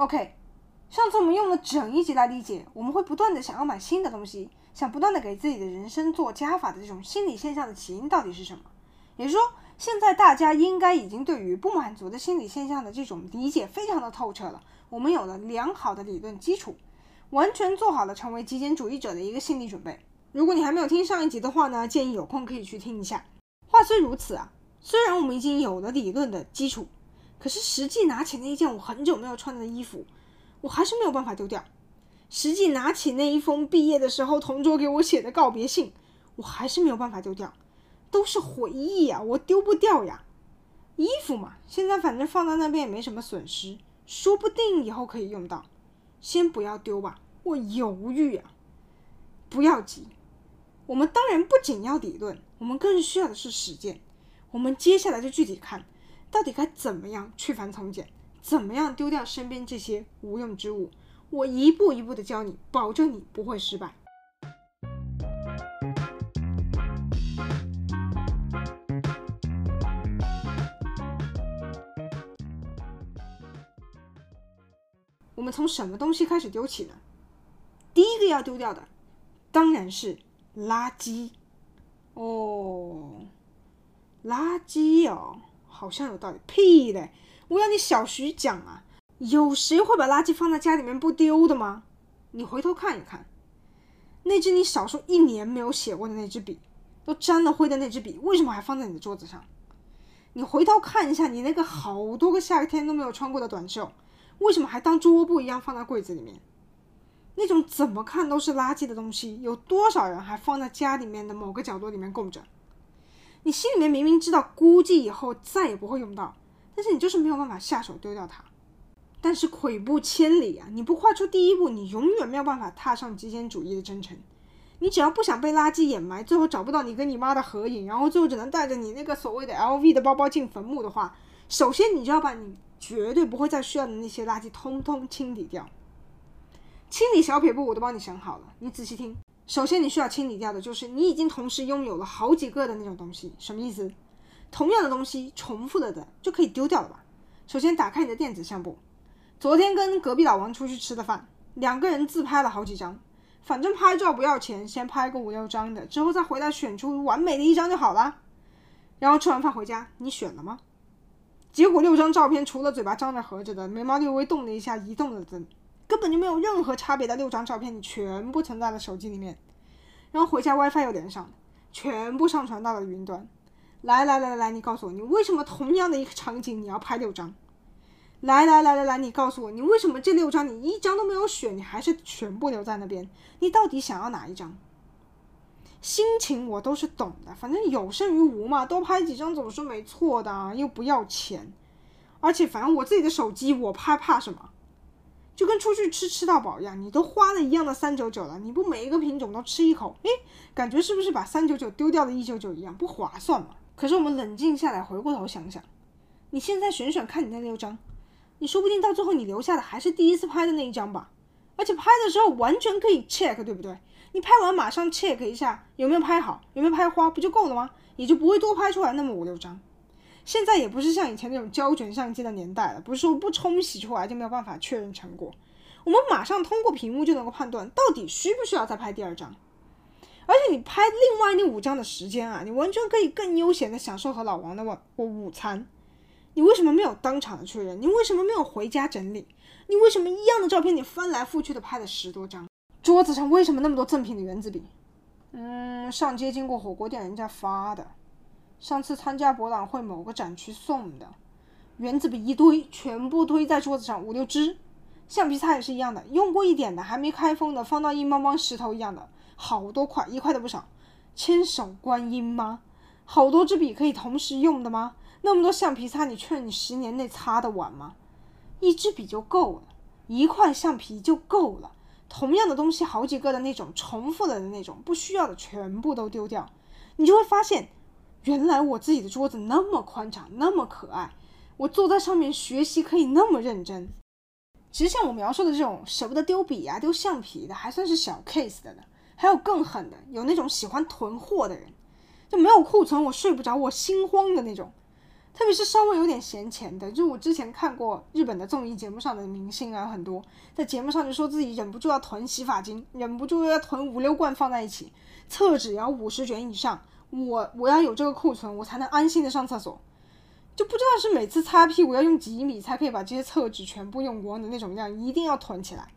OK，上次我们用了整一集来理解，我们会不断的想要买新的东西，想不断的给自己的人生做加法的这种心理现象的起因到底是什么？也就是说，现在大家应该已经对于不满足的心理现象的这种理解非常的透彻了。我们有了良好的理论基础，完全做好了成为极简主义者的一个心理准备。如果你还没有听上一集的话呢，建议有空可以去听一下。话虽如此啊，虽然我们已经有了理论的基础。可是实际拿起那一件我很久没有穿的衣服，我还是没有办法丢掉；实际拿起那一封毕业的时候同桌给我写的告别信，我还是没有办法丢掉。都是回忆呀，我丢不掉呀。衣服嘛，现在反正放在那边也没什么损失，说不定以后可以用到。先不要丢吧，我犹豫啊。不要急，我们当然不仅要理论，我们更需要的是实践。我们接下来就具体看。到底该怎么样去繁从简？怎么样丢掉身边这些无用之物？我一步一步的教你，保证你不会失败。我们从什么东西开始丢起呢？第一个要丢掉的，当然是垃圾。哦，垃圾哦。好像有道理，屁嘞！我要你小徐讲啊，有谁会把垃圾放在家里面不丢的吗？你回头看一看，那支你小时候一年没有写过的那支笔，都沾了灰的那支笔，为什么还放在你的桌子上？你回头看一下，你那个好多个夏天都没有穿过的短袖，为什么还当桌布一样放在柜子里面？那种怎么看都是垃圾的东西，有多少人还放在家里面的某个角落里面供着？你心里面明明知道，估计以后再也不会用到，但是你就是没有办法下手丢掉它。但是跬步千里啊，你不跨出第一步，你永远没有办法踏上极简主义的征程。你只要不想被垃圾掩埋，最后找不到你跟你妈的合影，然后最后只能带着你那个所谓的 LV 的包包进坟墓的话，首先你就要把你绝对不会再需要的那些垃圾通通清理掉。清理小撇步我都帮你想好了，你仔细听。首先，你需要清理掉的就是你已经同时拥有了好几个的那种东西。什么意思？同样的东西，重复了的就可以丢掉了吧？首先，打开你的电子相簿，昨天跟隔壁老王出去吃的饭，两个人自拍了好几张，反正拍照不要钱，先拍个五六张的，之后再回来选出完美的一张就好了。然后吃完饭回家，你选了吗？结果六张照片，除了嘴巴张着合着的，眉毛略微动了一下，移动了的。根本就没有任何差别的六张照片，你全部存在了手机里面，然后回家 WiFi 又连上，全部上传到了云端。来来来来来，你告诉我，你为什么同样的一个场景你要拍六张？来来来来来，你告诉我，你为什么这六张你一张都没有选，你还是全部留在那边？你到底想要哪一张？心情我都是懂的，反正有胜于无嘛，多拍几张总是没错的啊，又不要钱，而且反正我自己的手机我拍怕什么？就跟出去吃吃到饱一样，你都花了一样的三九九了，你不每一个品种都吃一口，诶，感觉是不是把三九九丢掉了一九九一样，不划算嘛？可是我们冷静下来，回过头想想，你现在选选看你那六张，你说不定到最后你留下的还是第一次拍的那一张吧，而且拍的时候完全可以 check，对不对？你拍完马上 check 一下有没有拍好，有没有拍花，不就够了吗？也就不会多拍出来那么五六张。现在也不是像以前那种胶卷相机的年代了，不是说不冲洗出来就没有办法确认成果，我们马上通过屏幕就能够判断到底需不需要再拍第二张。而且你拍另外那五张的时间啊，你完全可以更悠闲的享受和老王的晚午餐。你为什么没有当场的确认？你为什么没有回家整理？你为什么一样的照片你翻来覆去的拍了十多张？桌子上为什么那么多赠品的原子笔？嗯，上街经过火锅店人家发的。上次参加博览会，某个展区送的原子笔一堆，全部堆在桌子上五六支。橡皮擦也是一样的，用过一点的，还没开封的，放到硬邦邦石头一样的，好多块，一块都不少。千手观音吗？好多支笔可以同时用的吗？那么多橡皮擦，你确认你十年内擦得完吗？一支笔就够了，一块橡皮就够了。同样的东西好几个的那种，重复了的那种，不需要的全部都丢掉，你就会发现。原来我自己的桌子那么宽敞，那么可爱，我坐在上面学习可以那么认真。其实像我描述的这种舍不得丢笔啊、丢橡皮的，还算是小 case 的呢。还有更狠的，有那种喜欢囤货的人，就没有库存我睡不着，我心慌的那种。特别是稍微有点闲钱的，就我之前看过日本的综艺节目上的明星啊，很多在节目上就说自己忍不住要囤洗发精，忍不住要囤五六罐放在一起，厕纸要五十卷以上，我我要有这个库存，我才能安心的上厕所。就不知道是每次擦屁股要用几米才可以把这些厕纸全部用光的那种量，一定要囤起来。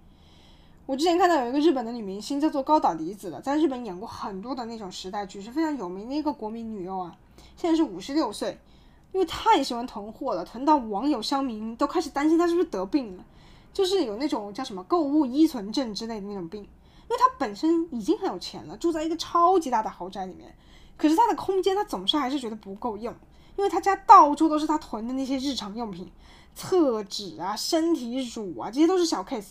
我之前看到有一个日本的女明星叫做高岛李子的，在日本演过很多的那种时代剧，是非常有名的一个国民女优啊，现在是五十六岁。因为太喜欢囤货了，囤到网友乡民都开始担心她是不是得病了，就是有那种叫什么购物依存症之类的那种病。因为他本身已经很有钱了，住在一个超级大的豪宅里面，可是他的空间他总是还是觉得不够用，因为他家到处都是他囤的那些日常用品，厕纸啊、身体乳啊，这些都是小 case。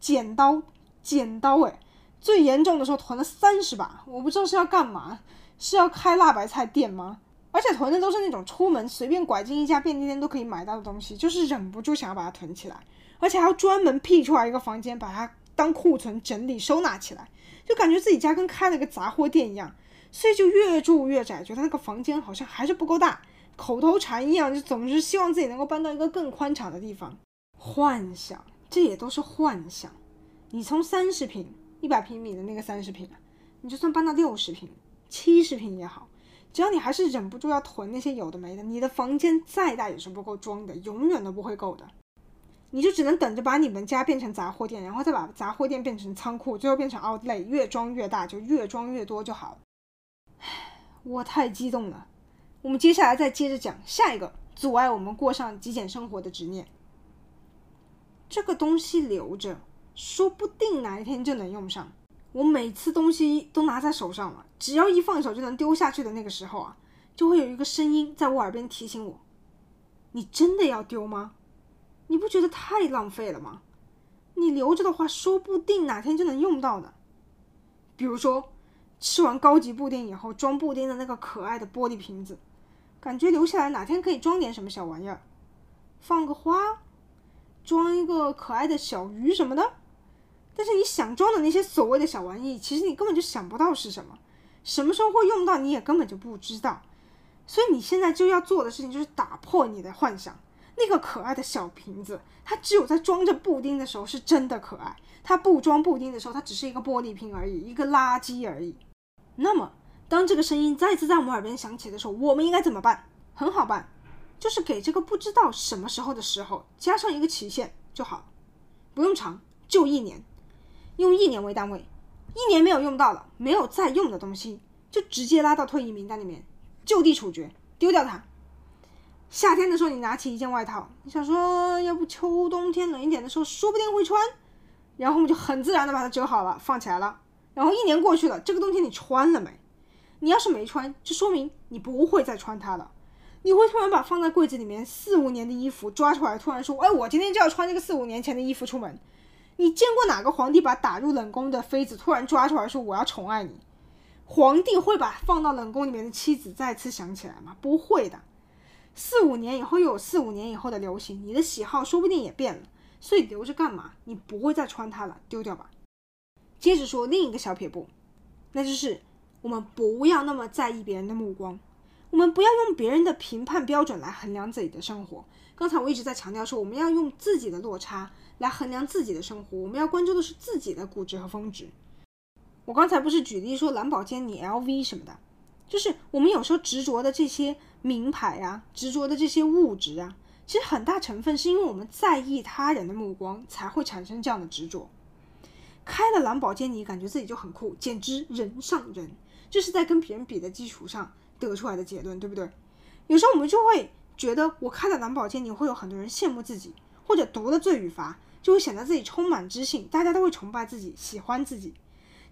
剪刀，剪刀，诶，最严重的时候囤了三十把，我不知道是要干嘛，是要开辣白菜店吗？而且囤的都是那种出门随便拐进一家便利店都可以买到的东西，就是忍不住想要把它囤起来，而且还要专门辟出来一个房间把它当库存整理收纳起来，就感觉自己家跟开了个杂货店一样，所以就越住越窄，觉得那个房间好像还是不够大，口头禅一样，就总是希望自己能够搬到一个更宽敞的地方。幻想，这也都是幻想。你从三十平、一百平米的那个三十平，你就算搬到六十平、七十平也好。只要你还是忍不住要囤那些有的没的，你的房间再大也是不够装的，永远都不会够的。你就只能等着把你们家变成杂货店，然后再把杂货店变成仓库，最后变成 outlet，越装越大，就越装越多就好了。我太激动了。我们接下来再接着讲下一个阻碍我们过上极简生活的执念。这个东西留着，说不定哪一天就能用上。我每次东西都拿在手上了，只要一放手就能丢下去的那个时候啊，就会有一个声音在我耳边提醒我：“你真的要丢吗？你不觉得太浪费了吗？你留着的话，说不定哪天就能用到呢。比如说，吃完高级布丁以后装布丁的那个可爱的玻璃瓶子，感觉留下来哪天可以装点什么小玩意儿，放个花，装一个可爱的小鱼什么的。”但是你想装的那些所谓的小玩意，其实你根本就想不到是什么，什么时候会用到，你也根本就不知道。所以你现在就要做的事情就是打破你的幻想。那个可爱的小瓶子，它只有在装着布丁的时候是真的可爱，它不装布丁的时候，它只是一个玻璃瓶而已，一个垃圾而已。那么，当这个声音再次在我们耳边响起的时候，我们应该怎么办？很好办，就是给这个不知道什么时候的时候加上一个期限就好，不用长，就一年。用一年为单位，一年没有用到了，没有再用的东西，就直接拉到退役名单里面，就地处决，丢掉它。夏天的时候，你拿起一件外套，你想说，要不秋冬天冷一点的时候，说不定会穿，然后我们就很自然的把它折好了，放起来了。然后一年过去了，这个冬天你穿了没？你要是没穿，就说明你不会再穿它了。你会突然把放在柜子里面四五年的衣服抓出来，突然说，哎，我今天就要穿这个四五年前的衣服出门。你见过哪个皇帝把打入冷宫的妃子突然抓出来说，我要宠爱你？皇帝会把放到冷宫里面的妻子再次想起来吗？不会的。四五年以后又有四五年以后的流行，你的喜好说不定也变了，所以留着干嘛？你不会再穿它了，丢掉吧。接着说另一个小撇步，那就是我们不要那么在意别人的目光，我们不要用别人的评判标准来衡量自己的生活。刚才我一直在强调说，我们要用自己的落差。来衡量自己的生活，我们要关注的是自己的固执和峰值。我刚才不是举例说蓝宝坚尼、LV 什么的，就是我们有时候执着的这些名牌啊，执着的这些物质啊，其实很大成分是因为我们在意他人的目光，才会产生这样的执着。开了蓝宝坚尼，感觉自己就很酷，简直人上人，这是在跟别人比的基础上得出来的结论，对不对？有时候我们就会觉得，我开了蓝宝坚尼，会有很多人羡慕自己。或者读了《罪与罚》，就会显得自己充满知性，大家都会崇拜自己，喜欢自己。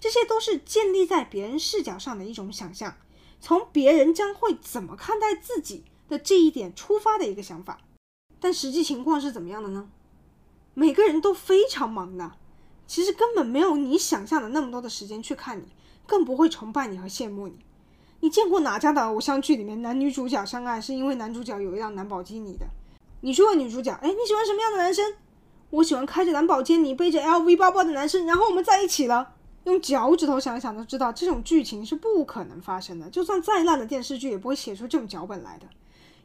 这些都是建立在别人视角上的一种想象，从别人将会怎么看待自己的这一点出发的一个想法。但实际情况是怎么样的呢？每个人都非常忙的，其实根本没有你想象的那么多的时间去看你，更不会崇拜你和羡慕你。你见过哪家的偶像剧里面男女主角相爱是因为男主角有一辆兰博基尼的？你去问女主角，哎，你喜欢什么样的男生？我喜欢开着兰博基尼、背着 LV 包包的男生。然后我们在一起了。用脚趾头想想都知道，这种剧情是不可能发生的。就算再烂的电视剧，也不会写出这种脚本来的。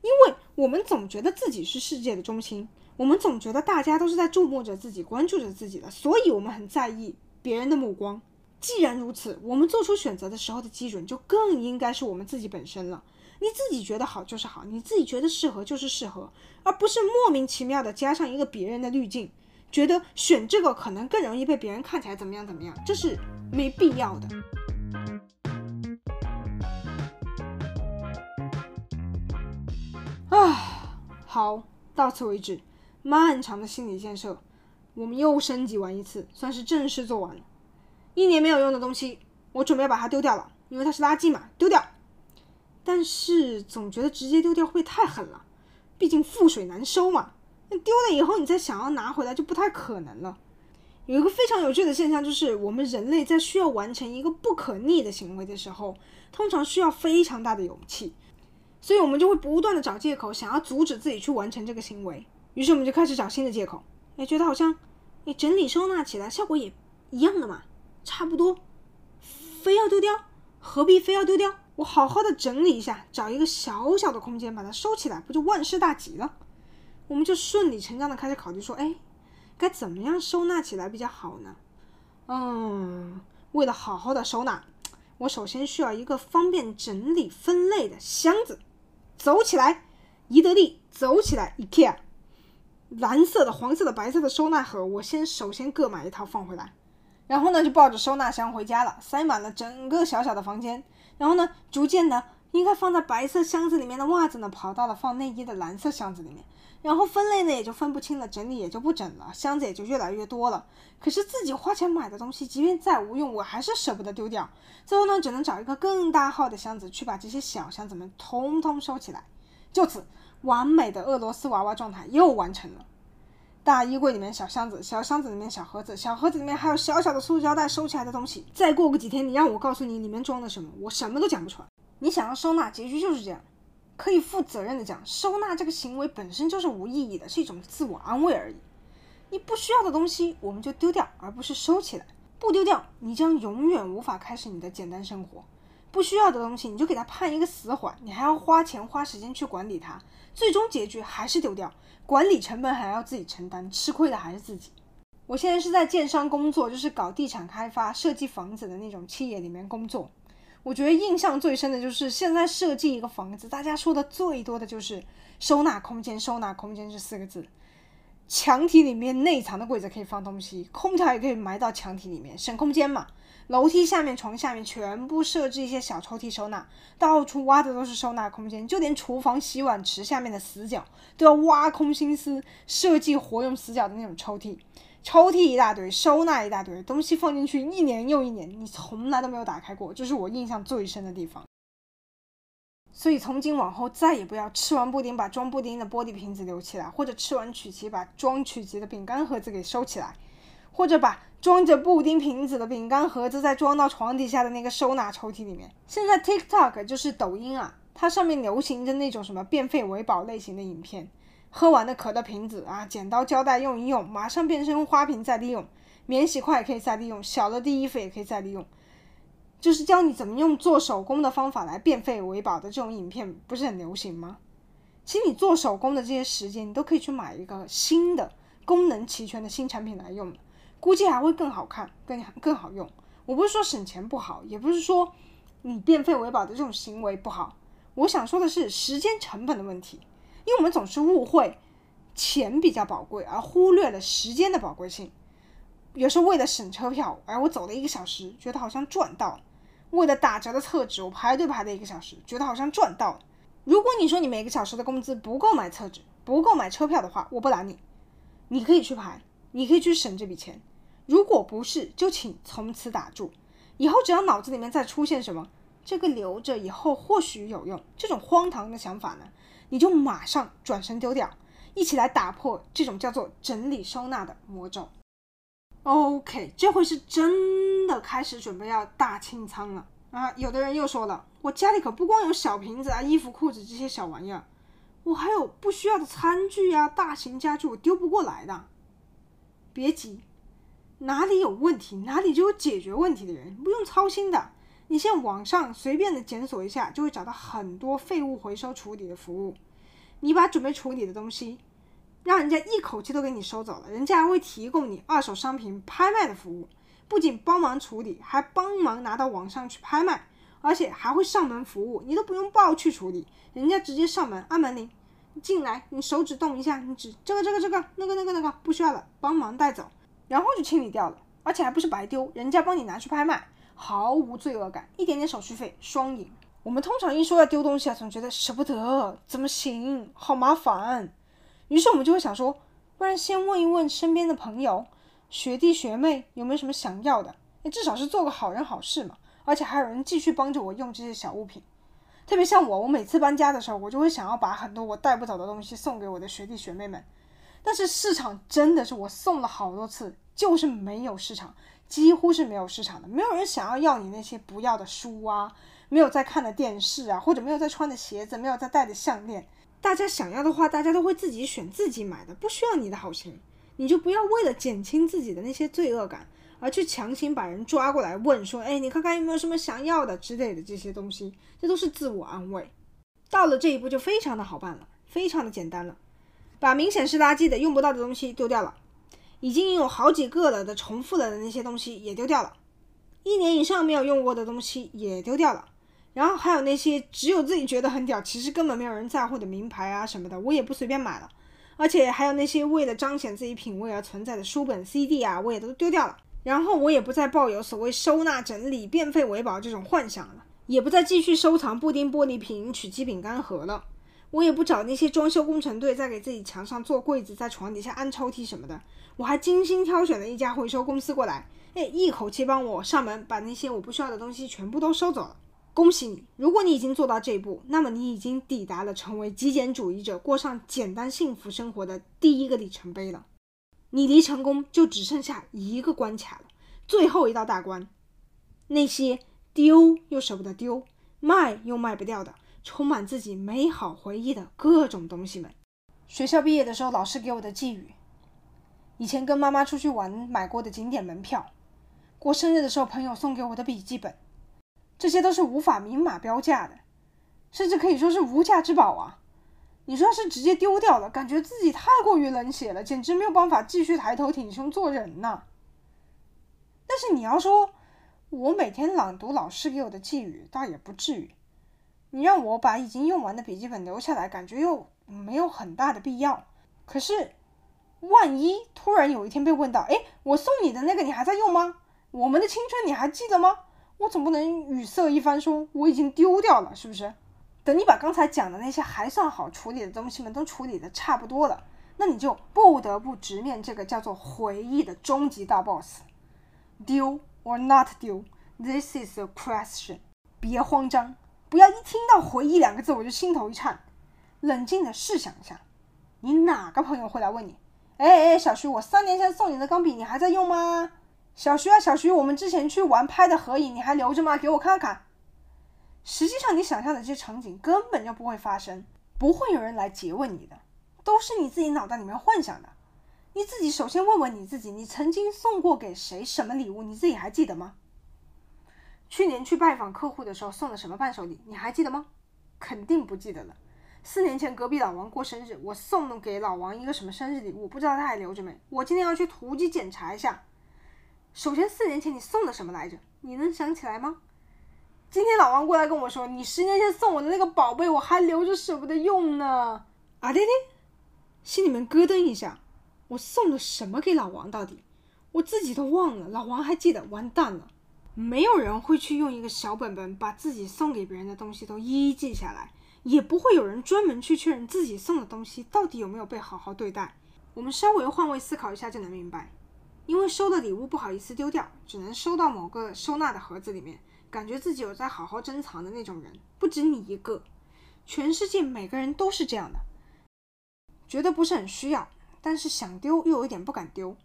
因为我们总觉得自己是世界的中心，我们总觉得大家都是在注目着自己、关注着自己的，所以我们很在意别人的目光。既然如此，我们做出选择的时候的基准就更应该是我们自己本身了。你自己觉得好就是好，你自己觉得适合就是适合，而不是莫名其妙的加上一个别人的滤镜，觉得选这个可能更容易被别人看起来怎么样怎么样，这是没必要的。啊，好，到此为止，漫长的心理建设，我们又升级完一次，算是正式做完了。一年没有用的东西，我准备把它丢掉了，因为它是垃圾嘛，丢掉。但是总觉得直接丢掉会太狠了，毕竟覆水难收嘛。那丢了以后，你再想要拿回来就不太可能了。有一个非常有趣的现象，就是我们人类在需要完成一个不可逆的行为的时候，通常需要非常大的勇气，所以我们就会不断的找借口，想要阻止自己去完成这个行为。于是我们就开始找新的借口，哎，觉得好像哎整理收纳起来效果也一样的嘛，差不多，非要丢掉？何必非要丢掉？我好好的整理一下，找一个小小的空间把它收起来，不就万事大吉了？我们就顺理成章的开始考虑说，哎，该怎么样收纳起来比较好呢？嗯，为了好好的收纳，我首先需要一个方便整理分类的箱子。走起来，宜得利，走起来，IKEA。蓝色的、黄色的、白色的收纳盒，我先首先各买一套放回来，然后呢就抱着收纳箱回家了，塞满了整个小小的房间。然后呢，逐渐的，应该放在白色箱子里面的袜子呢，跑到了放内衣的蓝色箱子里面。然后分类呢，也就分不清了，整理也就不整了，箱子也就越来越多了。可是自己花钱买的东西，即便再无用，我还是舍不得丢掉。最后呢，只能找一个更大号的箱子，去把这些小箱子们通通收起来。就此，完美的俄罗斯娃娃状态又完成了。大衣柜里面小箱子，小箱子里面小盒子，小盒子里面还有小小的塑胶袋收起来的东西。再过个几天，你让我告诉你里面装的什么，我什么都讲不出来。你想要收纳，结局就是这样。可以负责任的讲，收纳这个行为本身就是无意义的，是一种自我安慰而已。你不需要的东西，我们就丢掉，而不是收起来。不丢掉，你将永远无法开始你的简单生活。不需要的东西，你就给他判一个死缓，你还要花钱花时间去管理它，最终结局还是丢掉。管理成本还要自己承担，吃亏的还是自己。我现在是在建商工作，就是搞地产开发、设计房子的那种企业里面工作。我觉得印象最深的就是现在设计一个房子，大家说的最多的就是收纳空间、收纳空间这四个字。墙体里面内藏的柜子可以放东西，空调也可以埋到墙体里面，省空间嘛。楼梯下面、床下面全部设置一些小抽屉收纳，到处挖的都是收纳空间，就连厨房洗碗池下面的死角都要挖空心思设计活用死角的那种抽屉，抽屉一大堆，收纳一大堆，东西放进去一年又一年，你从来都没有打开过，这是我印象最深的地方。所以从今往后再也不要吃完布丁把装布丁的玻璃瓶子留起来，或者吃完曲奇把装曲奇的饼干盒子给收起来。或者把装着布丁瓶子的饼干盒子再装到床底下的那个收纳抽屉里面。现在 TikTok 就是抖音啊，它上面流行的那种什么变废为宝类型的影片，喝完的可乐瓶子啊，剪刀胶带用一用，马上变成花瓶再利用，免洗筷也可以再利用，小的的衣服也可以再利用，就是教你怎么用做手工的方法来变废为宝的这种影片，不是很流行吗？其实你做手工的这些时间，你都可以去买一个新的功能齐全的新产品来用。估计还会更好看，更更好用。我不是说省钱不好，也不是说你变废为宝的这种行为不好。我想说的是时间成本的问题，因为我们总是误会钱比较宝贵，而忽略了时间的宝贵性。有时候为了省车票，哎，我走了一个小时，觉得好像赚到了；为了打折的厕纸，我排队排了一个小时，觉得好像赚到了。如果你说你每个小时的工资不够买厕纸，不够买车票的话，我不拦你，你可以去排。你可以去省这笔钱，如果不是，就请从此打住。以后只要脑子里面再出现什么“这个留着以后或许有用”这种荒唐的想法呢，你就马上转身丢掉，一起来打破这种叫做整理收纳的魔咒。OK，这回是真的开始准备要大清仓了啊！有的人又说了，我家里可不光有小瓶子啊、衣服、裤子这些小玩意儿，我还有不需要的餐具啊、大型家具，我丢不过来的。别急，哪里有问题，哪里就有解决问题的人，不用操心的。你现在网上随便的检索一下，就会找到很多废物回收处理的服务。你把准备处理的东西，让人家一口气都给你收走了，人家还会提供你二手商品拍卖的服务，不仅帮忙处理，还帮忙拿到网上去拍卖，而且还会上门服务，你都不用报去处理，人家直接上门按门铃，进来，你手指动一下，你指这个这个这个那个那个那个不需要了，帮忙带走，然后就清理掉了，而且还不是白丢，人家帮你拿去拍卖，毫无罪恶感，一点点手续费，双赢。我们通常一说要丢东西啊，总觉得舍不得，怎么行？好麻烦。于是我们就会想说，不然先问一问身边的朋友、学弟学妹有没有什么想要的？诶，至少是做个好人好事嘛。而且还有人继续帮着我用这些小物品。特别像我，我每次搬家的时候，我就会想要把很多我带不走的东西送给我的学弟学妹们。但是市场真的是我送了好多次，就是没有市场，几乎是没有市场的。没有人想要要你那些不要的书啊，没有在看的电视啊，或者没有在穿的鞋子，没有在戴的项链。大家想要的话，大家都会自己选自己买的，不需要你的好心，你就不要为了减轻自己的那些罪恶感，而去强行把人抓过来问说：“哎，你看看有没有什么想要的之类的这些东西。”这都是自我安慰。到了这一步就非常的好办了，非常的简单了，把明显是垃圾的、用不到的东西丢掉了，已经有好几个了的重复了的那些东西也丢掉了，一年以上没有用过的东西也丢掉了。然后还有那些只有自己觉得很屌，其实根本没有人在乎的名牌啊什么的，我也不随便买了。而且还有那些为了彰显自己品味而存在的书本、CD 啊，我也都丢掉了。然后我也不再抱有所谓收纳整理、变废为宝这种幻想了，也不再继续收藏布丁、玻璃瓶、曲奇饼干盒了。我也不找那些装修工程队再给自己墙上做柜子、在床底下安抽屉什么的。我还精心挑选了一家回收公司过来，哎，一口气帮我上门把那些我不需要的东西全部都收走了。恭喜你！如果你已经做到这一步，那么你已经抵达了成为极简主义者、过上简单幸福生活的第一个里程碑了。你离成功就只剩下一个关卡了，最后一道大关。那些丢又舍不得丢、卖又卖不掉的、充满自己美好回忆的各种东西们。学校毕业的时候，老师给我的寄语：以前跟妈妈出去玩买过的景点门票，过生日的时候朋友送给我的笔记本。这些都是无法明码标价的，甚至可以说是无价之宝啊！你说是直接丢掉了，感觉自己太过于冷血了，简直没有办法继续抬头挺胸做人呐。但是你要说，我每天朗读老师给我的寄语，倒也不至于。你让我把已经用完的笔记本留下来，感觉又没有很大的必要。可是，万一突然有一天被问到，哎，我送你的那个你还在用吗？我们的青春你还记得吗？我总不能语塞一番说我已经丢掉了，是不是？等你把刚才讲的那些还算好处理的东西们都处理的差不多了，那你就不得不直面这个叫做回忆的终极大 boss。丢 or not 丢，this is a question。别慌张，不要一听到回忆两个字我就心头一颤。冷静的试想一下，你哪个朋友会来问你？哎哎，小徐，我三年前送你的钢笔你还在用吗？小徐啊，小徐，我们之前去玩拍的合影，你还留着吗？给我看看。实际上，你想象的这些场景根本就不会发生，不会有人来诘问你的，都是你自己脑袋里面幻想的。你自己首先问问你自己，你曾经送过给谁什么礼物？你自己还记得吗？去年去拜访客户的时候送了什么伴手礼？你还记得吗？肯定不记得了。四年前隔壁老王过生日，我送给老王一个什么生日礼物？不知道他还留着没？我今天要去突击检查一下。首先，四年前你送的什么来着？你能想起来吗？今天老王过来跟我说，你十年前送我的那个宝贝，我还留着舍不得用呢。啊对对，心里面咯噔一下，我送了什么给老王？到底我自己都忘了，老王还记得？完蛋了，没有人会去用一个小本本把自己送给别人的东西都一一记下来，也不会有人专门去确认自己送的东西到底有没有被好好对待。我们稍微换位思考一下就能明白。因为收的礼物不好意思丢掉，只能收到某个收纳的盒子里面，感觉自己有在好好珍藏的那种人，不止你一个，全世界每个人都是这样的，觉得不是很需要，但是想丢又有一点不敢丢，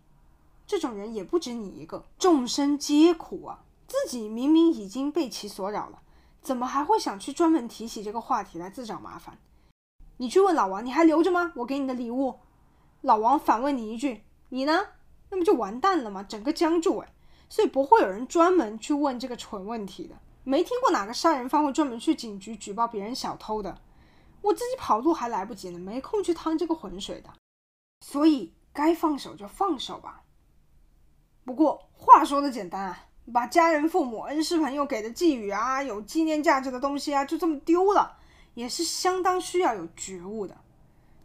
这种人也不止你一个，众生皆苦啊！自己明明已经被其所扰了，怎么还会想去专门提起这个话题来自找麻烦？你去问老王，你还留着吗？我给你的礼物，老王反问你一句，你呢？那不就完蛋了吗？整个僵住哎，所以不会有人专门去问这个蠢问题的。没听过哪个杀人犯会专门去警局举报别人小偷的。我自己跑路还来不及呢，没空去趟这个浑水的。所以该放手就放手吧。不过话说的简单啊，把家人、父母、恩师、朋友给的寄语啊，有纪念价值的东西啊，就这么丢了，也是相当需要有觉悟的。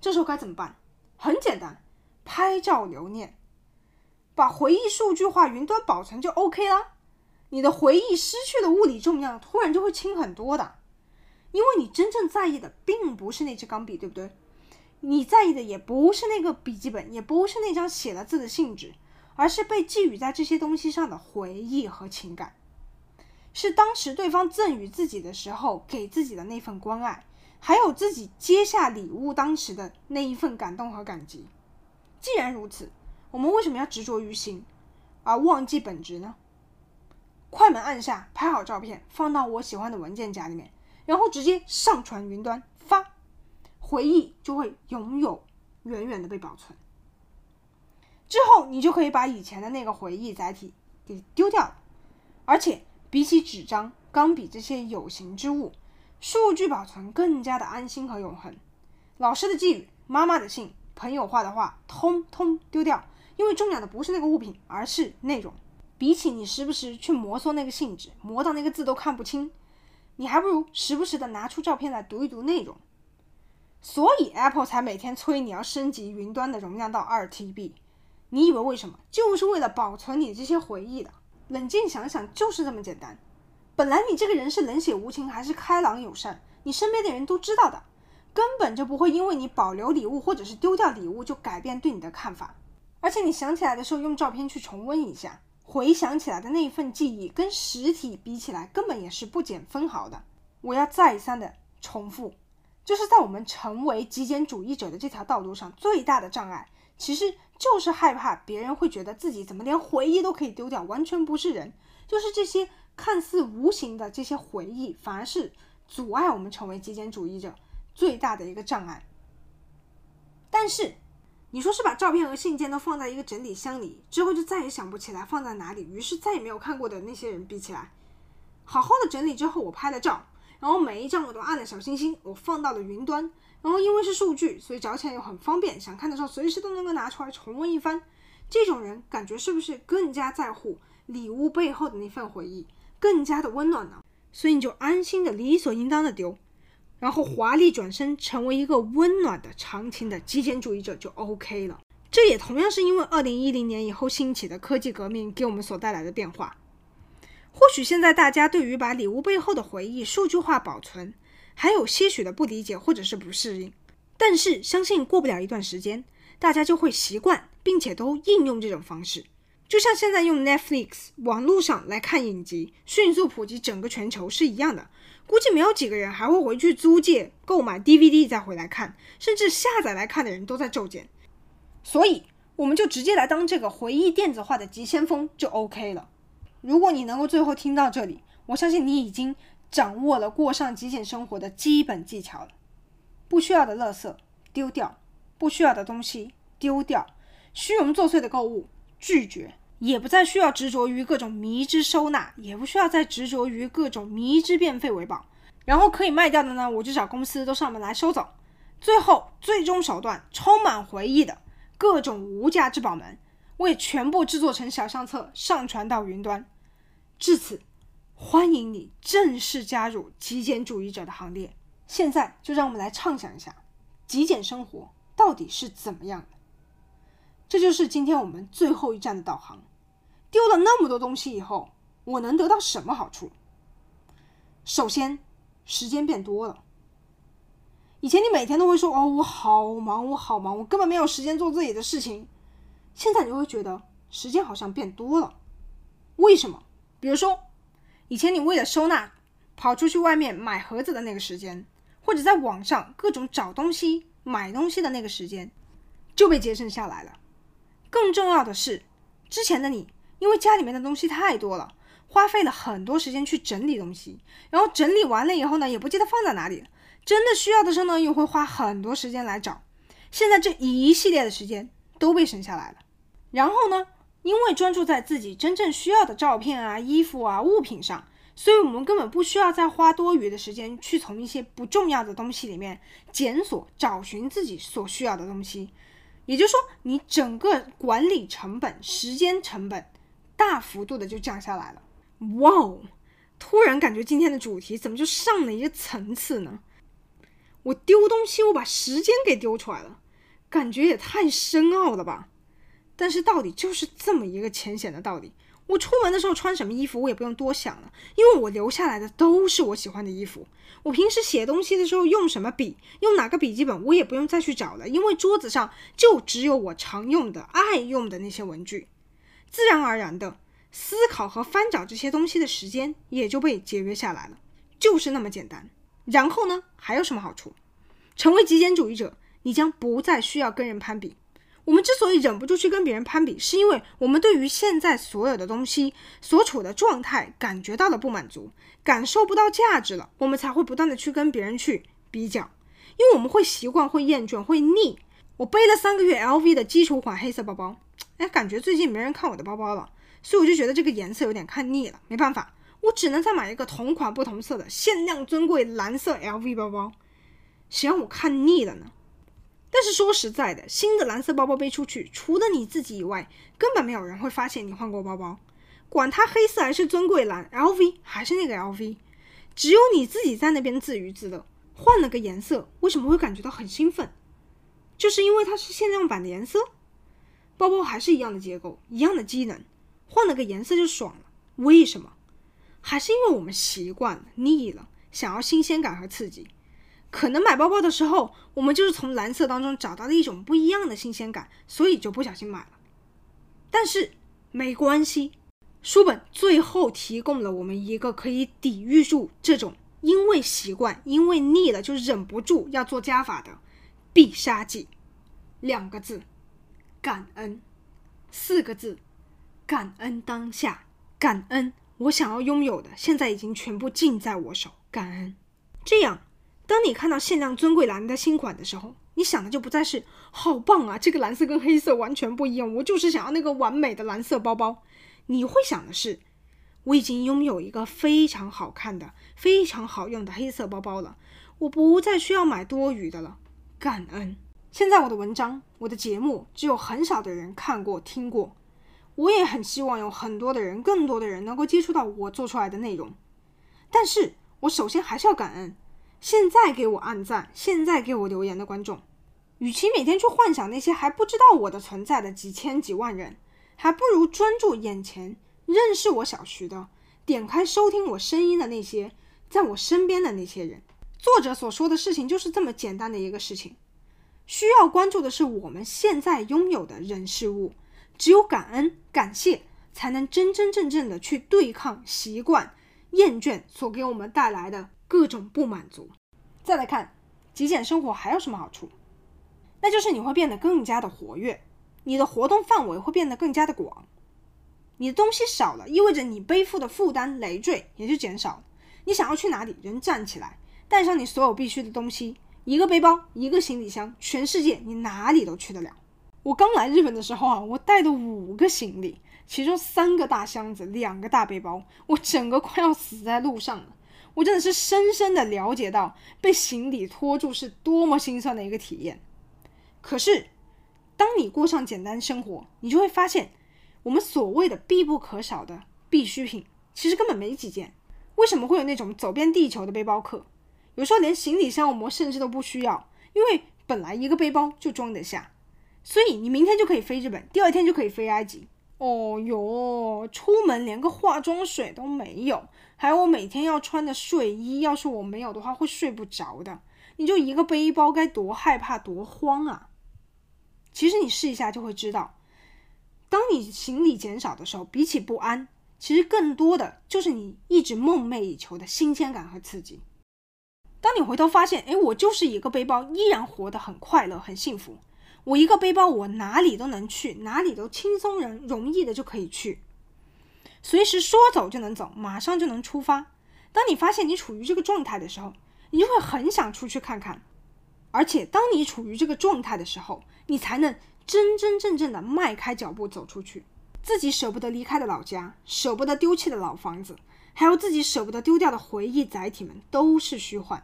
这时候该怎么办？很简单，拍照留念，把回忆数据化、云端保存就 OK 了。你的回忆失去了物理重量，突然就会轻很多的。因为你真正在意的并不是那支钢笔，对不对？你在意的也不是那个笔记本，也不是那张写了字的信纸，而是被寄予在这些东西上的回忆和情感，是当时对方赠予自己的时候给自己的那份关爱，还有自己接下礼物当时的那一份感动和感激。既然如此，我们为什么要执着于形，而忘记本质呢？快门按下，拍好照片，放到我喜欢的文件夹里面。然后直接上传云端发，回忆就会永远远远的被保存。之后你就可以把以前的那个回忆载体给丢掉了。而且比起纸张、钢笔这些有形之物，数据保存更加的安心和永恒。老师的寄语、妈妈的信、朋友画的画，通通丢掉，因为重要的不是那个物品，而是内容。比起你时不时去摩挲那个信纸，磨到那个字都看不清。你还不如时不时的拿出照片来读一读内容，所以 Apple 才每天催你要升级云端的容量到二 TB。你以为为什么？就是为了保存你这些回忆的。冷静想想，就是这么简单。本来你这个人是冷血无情还是开朗友善，你身边的人都知道的，根本就不会因为你保留礼物或者是丢掉礼物就改变对你的看法。而且你想起来的时候，用照片去重温一下。回想起来的那一份记忆，跟实体比起来，根本也是不减分毫的。我要再三的重复，就是在我们成为极简主义者的这条道路上，最大的障碍，其实就是害怕别人会觉得自己怎么连回忆都可以丢掉，完全不是人。就是这些看似无形的这些回忆，反而是阻碍我们成为极简主义者最大的一个障碍。但是。你说是把照片和信件都放在一个整理箱里，之后就再也想不起来放在哪里，于是再也没有看过的那些人比起来，好好的整理之后，我拍了照，然后每一张我都按了小星星，我放到了云端，然后因为是数据，所以找起来又很方便，想看的时候随时都能够拿出来重温一番。这种人感觉是不是更加在乎礼物背后的那份回忆，更加的温暖呢？所以你就安心的理所应当的丢。然后华丽转身成为一个温暖的长情的极简主义者就 OK 了。这也同样是因为二零一零年以后兴起的科技革命给我们所带来的变化。或许现在大家对于把礼物背后的回忆数据化保存还有些许的不理解或者是不适应，但是相信过不了一段时间，大家就会习惯并且都应用这种方式。就像现在用 Netflix 网络上来看影集，迅速普及整个全球是一样的。估计没有几个人还会回去租借、购买 DVD 再回来看，甚至下载来看的人都在骤减。所以，我们就直接来当这个回忆电子化的急先锋就 OK 了。如果你能够最后听到这里，我相信你已经掌握了过上极简生活的基本技巧了。不需要的垃圾丢掉，不需要的东西丢掉，虚荣作祟的购物拒绝。也不再需要执着于各种迷之收纳，也不需要再执着于各种迷之变废为宝。然后可以卖掉的呢，我就找公司都上门来收走。最后，最终手段充满回忆的各种无价之宝们，我也全部制作成小相册，上传到云端。至此，欢迎你正式加入极简主义者的行列。现在就让我们来畅想一下，极简生活到底是怎么样的。这就是今天我们最后一站的导航。丢了那么多东西以后，我能得到什么好处？首先，时间变多了。以前你每天都会说：“哦，我好忙，我好忙，我根本没有时间做自己的事情。”现在你会觉得时间好像变多了。为什么？比如说，以前你为了收纳，跑出去外面买盒子的那个时间，或者在网上各种找东西、买东西的那个时间，就被节省下来了。更重要的是，之前的你因为家里面的东西太多了，花费了很多时间去整理东西，然后整理完了以后呢，也不记得放在哪里。真的需要的时候呢，又会花很多时间来找。现在这一系列的时间都被省下来了。然后呢，因为专注在自己真正需要的照片啊、衣服啊、物品上，所以我们根本不需要再花多余的时间去从一些不重要的东西里面检索、找寻自己所需要的东西。也就是说，你整个管理成本、时间成本大幅度的就降下来了。哇哦！突然感觉今天的主题怎么就上了一个层次呢？我丢东西，我把时间给丢出来了，感觉也太深奥了吧？但是道理就是这么一个浅显的道理。我出门的时候穿什么衣服，我也不用多想了，因为我留下来的都是我喜欢的衣服。我平时写东西的时候用什么笔，用哪个笔记本，我也不用再去找了，因为桌子上就只有我常用的、爱用的那些文具。自然而然的，思考和翻找这些东西的时间也就被节约下来了，就是那么简单。然后呢，还有什么好处？成为极简主义者，你将不再需要跟人攀比。我们之所以忍不住去跟别人攀比，是因为我们对于现在所有的东西所处的状态感觉到了不满足，感受不到价值了，我们才会不断的去跟别人去比较。因为我们会习惯、会厌倦、会腻。我背了三个月 LV 的基础款黑色包包，哎，感觉最近没人看我的包包了，所以我就觉得这个颜色有点看腻了。没办法，我只能再买一个同款不同色的限量尊贵蓝色 LV 包包。谁让我看腻了呢？但是说实在的，新的蓝色包包背出去，除了你自己以外，根本没有人会发现你换过包包。管它黑色还是尊贵蓝，LV 还是那个 LV，只有你自己在那边自娱自乐。换了个颜色，为什么会感觉到很兴奋？就是因为它是限量版的颜色。包包还是一样的结构，一样的机能，换了个颜色就爽了。为什么？还是因为我们习惯了，腻了，想要新鲜感和刺激。可能买包包的时候，我们就是从蓝色当中找到了一种不一样的新鲜感，所以就不小心买了。但是没关系，书本最后提供了我们一个可以抵御住这种因为习惯、因为腻了就忍不住要做加法的必杀技。两个字：感恩。四个字：感恩当下。感恩我想要拥有的，现在已经全部尽在我手。感恩，这样。当你看到限量尊贵蓝的新款的时候，你想的就不再是“好棒啊，这个蓝色跟黑色完全不一样，我就是想要那个完美的蓝色包包”。你会想的是，我已经拥有一个非常好看的、非常好用的黑色包包了，我不再需要买多余的了。感恩。现在我的文章、我的节目只有很少的人看过、听过，我也很希望有很多的人、更多的人能够接触到我做出来的内容。但是我首先还是要感恩。现在给我按赞，现在给我留言的观众，与其每天去幻想那些还不知道我的存在的几千几万人，还不如专注眼前认识我小徐的，点开收听我声音的那些在我身边的那些人。作者所说的事情就是这么简单的一个事情，需要关注的是我们现在拥有的人事物，只有感恩感谢，才能真真正正的去对抗习惯厌倦所给我们带来的。各种不满足。再来看极简生活还有什么好处？那就是你会变得更加的活跃，你的活动范围会变得更加的广。你的东西少了，意味着你背负的负担累赘也就减少了。你想要去哪里，人站起来，带上你所有必须的东西，一个背包，一个行李箱，全世界你哪里都去得了。我刚来日本的时候啊，我带了五个行李，其中三个大箱子，两个大背包，我整个快要死在路上了。我真的是深深的了解到被行李拖住是多么心酸的一个体验。可是，当你过上简单生活，你就会发现，我们所谓的必不可少的必需品，其实根本没几件。为什么会有那种走遍地球的背包客？有时候连行李箱我们甚至都不需要，因为本来一个背包就装得下。所以你明天就可以飞日本，第二天就可以飞埃及。哦哟，出门连个化妆水都没有。还有我每天要穿的睡衣，要是我没有的话会睡不着的。你就一个背包该多害怕多慌啊！其实你试一下就会知道，当你行李减少的时候，比起不安，其实更多的就是你一直梦寐以求的新鲜感和刺激。当你回头发现，哎，我就是一个背包，依然活得很快乐很幸福。我一个背包，我哪里都能去，哪里都轻松人容易的就可以去。随时说走就能走，马上就能出发。当你发现你处于这个状态的时候，你就会很想出去看看。而且，当你处于这个状态的时候，你才能真真正正的迈开脚步走出去。自己舍不得离开的老家，舍不得丢弃的老房子，还有自己舍不得丢掉的回忆载体们，都是虚幻。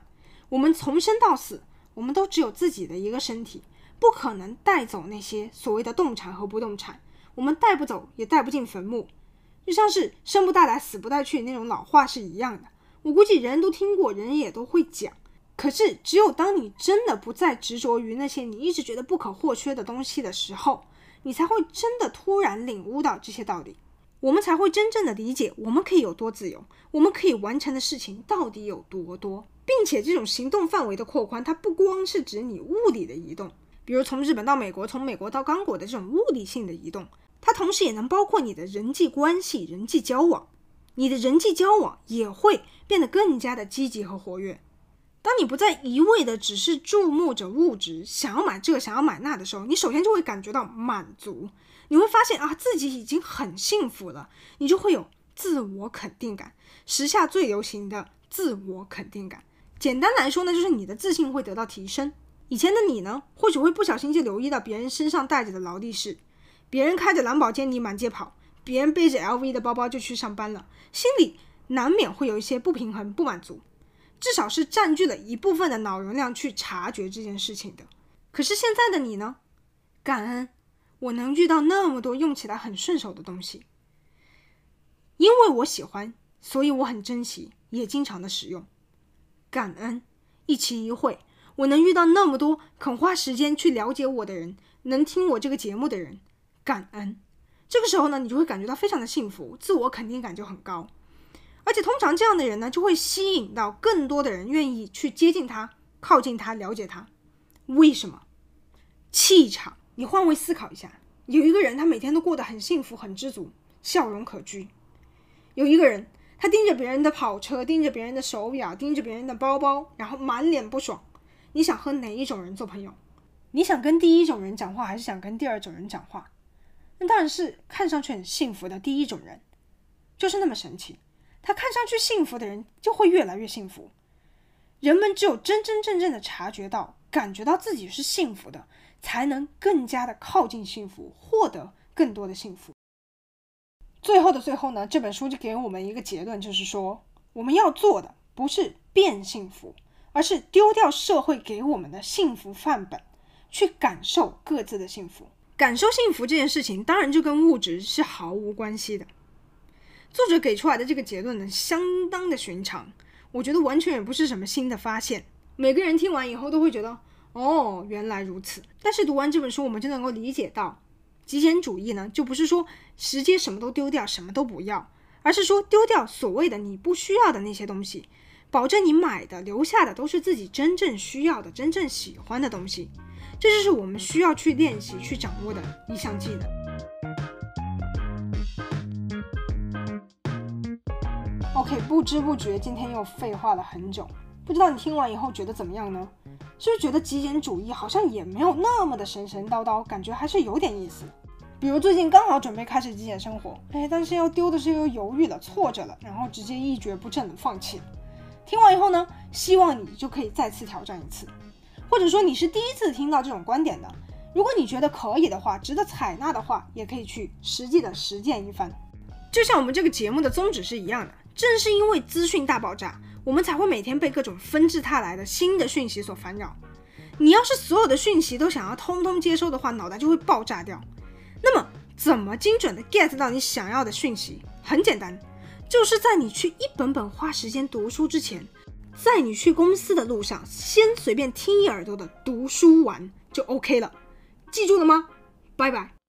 我们从生到死，我们都只有自己的一个身体，不可能带走那些所谓的动产和不动产。我们带不走，也带不进坟墓，就像是生不带来，死不带去那种老话是一样的。我估计人人都听过，人人也都会讲。可是，只有当你真的不再执着于那些你一直觉得不可或缺的东西的时候，你才会真的突然领悟到这些道理，我们才会真正的理解我们可以有多自由，我们可以完成的事情到底有多多，并且这种行动范围的扩宽，它不光是指你物理的移动，比如从日本到美国，从美国到刚果的这种物理性的移动，它同时也能包括你的人际关系、人际交往，你的人际交往也会变得更加的积极和活跃。当你不再一味的只是注目着物质，想要买这个，想要买那的时候，你首先就会感觉到满足，你会发现啊，自己已经很幸福了，你就会有自我肯定感。时下最流行的自我肯定感，简单来说呢，就是你的自信会得到提升。以前的你呢，或许会不小心就留意到别人身上带着的劳力士，别人开着兰博基尼满街跑，别人背着 LV 的包包就去上班了，心里难免会有一些不平衡、不满足。至少是占据了一部分的脑容量去察觉这件事情的。可是现在的你呢？感恩我能遇到那么多用起来很顺手的东西，因为我喜欢，所以我很珍惜，也经常的使用。感恩一期一会，我能遇到那么多肯花时间去了解我的人，能听我这个节目的人。感恩这个时候呢，你就会感觉到非常的幸福，自我肯定感就很高。而且通常这样的人呢，就会吸引到更多的人愿意去接近他、靠近他、了解他。为什么？气场。你换位思考一下，有一个人他每天都过得很幸福、很知足，笑容可掬；有一个人他盯着别人的跑车、盯着别人的手表、盯着别人的包包，然后满脸不爽。你想和哪一种人做朋友？你想跟第一种人讲话，还是想跟第二种人讲话？那当然是看上去很幸福的第一种人，就是那么神奇。他看上去幸福的人就会越来越幸福。人们只有真真正正的察觉到、感觉到自己是幸福的，才能更加的靠近幸福，获得更多的幸福。最后的最后呢，这本书就给我们一个结论，就是说，我们要做的不是变幸福，而是丢掉社会给我们的幸福范本，去感受各自的幸福。感受幸福这件事情，当然就跟物质是毫无关系的。作者给出来的这个结论呢，相当的寻常，我觉得完全也不是什么新的发现。每个人听完以后都会觉得，哦，原来如此。但是读完这本书，我们就能够理解到，极简主义呢，就不是说直接什么都丢掉，什么都不要，而是说丢掉所谓的你不需要的那些东西，保证你买的、留下的都是自己真正需要的、真正喜欢的东西。这就是我们需要去练习、去掌握的一项技能。不知不觉今天又废话了很久，不知道你听完以后觉得怎么样呢？是不是觉得极简主义好像也没有那么的神神叨叨，感觉还是有点意思？比如最近刚好准备开始极简生活，哎，但是要丢的是又犹豫了、挫折了，然后直接一蹶不振的放弃了。听完以后呢，希望你就可以再次挑战一次，或者说你是第一次听到这种观点的，如果你觉得可以的话，值得采纳的话，也可以去实际的实践一番。就像我们这个节目的宗旨是一样的。正是因为资讯大爆炸，我们才会每天被各种纷至沓来的新的讯息所烦扰。你要是所有的讯息都想要通通接收的话，脑袋就会爆炸掉。那么，怎么精准的 get 到你想要的讯息？很简单，就是在你去一本本花时间读书之前，在你去公司的路上，先随便听一耳朵的读书完就 OK 了。记住了吗？拜拜。